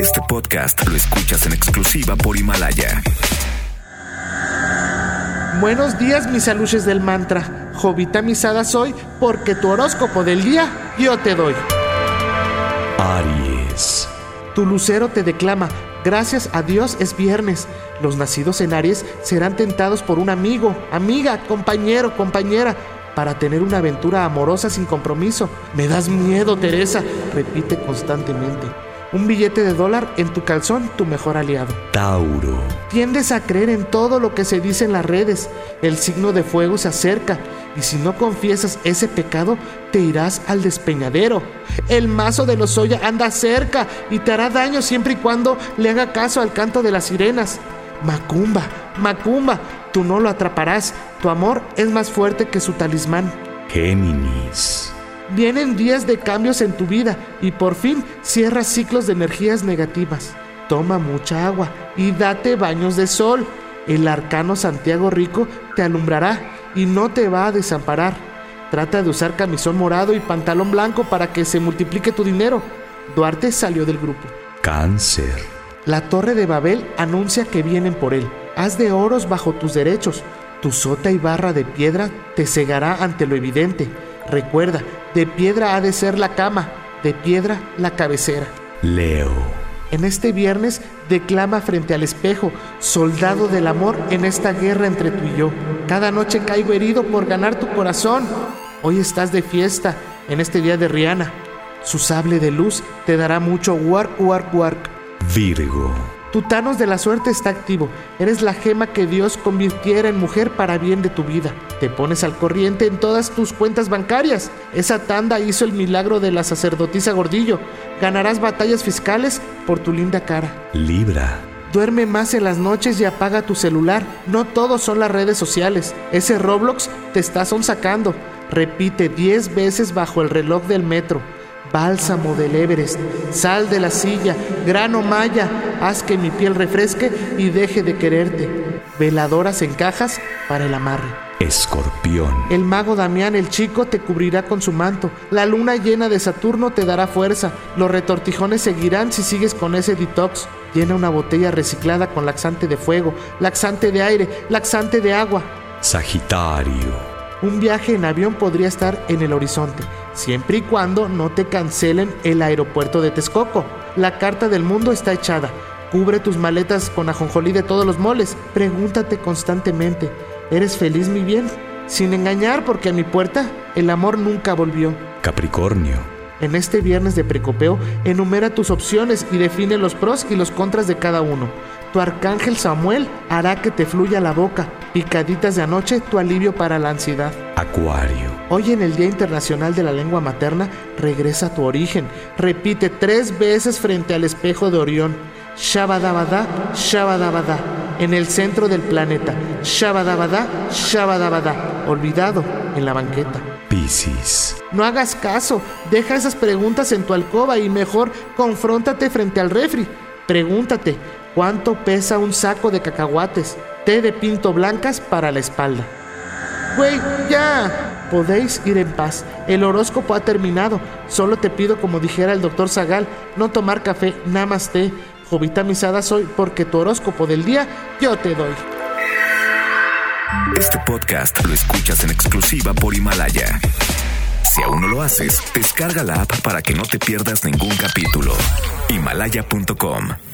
Este podcast lo escuchas en exclusiva por Himalaya. Buenos días, mis aluches del mantra. Jovita misada soy porque tu horóscopo del día yo te doy. Aries. Tu lucero te declama. Gracias a Dios es viernes. Los nacidos en Aries serán tentados por un amigo, amiga, compañero, compañera, para tener una aventura amorosa sin compromiso. Me das miedo, Teresa, repite constantemente. Un billete de dólar en tu calzón, tu mejor aliado. Tauro. Tiendes a creer en todo lo que se dice en las redes. El signo de fuego se acerca y si no confiesas ese pecado, te irás al despeñadero. El mazo de los Oya anda cerca y te hará daño siempre y cuando le haga caso al canto de las sirenas. Macumba, Macumba, tú no lo atraparás. Tu amor es más fuerte que su talismán. Géminis. Vienen días de cambios en tu vida y por fin cierras ciclos de energías negativas. Toma mucha agua y date baños de sol. El arcano Santiago Rico te alumbrará y no te va a desamparar. Trata de usar camisón morado y pantalón blanco para que se multiplique tu dinero. Duarte salió del grupo. Cáncer. La torre de Babel anuncia que vienen por él. Haz de oros bajo tus derechos. Tu sota y barra de piedra te cegará ante lo evidente. Recuerda, de piedra ha de ser la cama, de piedra la cabecera. Leo. En este viernes declama frente al espejo, soldado del amor en esta guerra entre tú y yo. Cada noche caigo herido por ganar tu corazón. Hoy estás de fiesta en este día de Rihanna. Su sable de luz te dará mucho work, work, work. Virgo. Tu Thanos de la suerte está activo. Eres la gema que Dios convirtiera en mujer para bien de tu vida. Te pones al corriente en todas tus cuentas bancarias. Esa tanda hizo el milagro de la sacerdotisa Gordillo. Ganarás batallas fiscales por tu linda cara. Libra. Duerme más en las noches y apaga tu celular. No todos son las redes sociales. Ese Roblox te está sonsacando. Repite 10 veces bajo el reloj del metro. Bálsamo del Everest, sal de la silla, grano maya, haz que mi piel refresque y deje de quererte. Veladoras en cajas para el amarre. Escorpión. El mago Damián el chico te cubrirá con su manto. La luna llena de Saturno te dará fuerza. Los retortijones seguirán si sigues con ese detox. Llena una botella reciclada con laxante de fuego, laxante de aire, laxante de agua. Sagitario. Un viaje en avión podría estar en el horizonte, siempre y cuando no te cancelen el aeropuerto de Texcoco. La carta del mundo está echada. Cubre tus maletas con ajonjolí de todos los moles. Pregúntate constantemente, ¿eres feliz mi bien? Sin engañar porque a mi puerta el amor nunca volvió. Capricornio. En este viernes de precopeo, enumera tus opciones y define los pros y los contras de cada uno. Tu arcángel Samuel hará que te fluya la boca. Picaditas de anoche, tu alivio para la ansiedad. Acuario. Hoy en el Día Internacional de la Lengua Materna, regresa a tu origen. Repite tres veces frente al espejo de Orión. Shabadabada, Shabadabada. En el centro del planeta. Shabadabada, Shabadabada. Olvidado en la banqueta. Piscis. No hagas caso, deja esas preguntas en tu alcoba y mejor confróntate frente al refri. Pregúntate, ¿cuánto pesa un saco de cacahuates? Té de pinto blancas para la espalda. Güey, ya. Podéis ir en paz. El horóscopo ha terminado. Solo te pido, como dijera el doctor Zagal, no tomar café, nada más té. Jovita misada soy porque tu horóscopo del día yo te doy. Este podcast lo escuchas en exclusiva por Himalaya. Si aún no lo haces, descarga la app para que no te pierdas ningún capítulo. Himalaya.com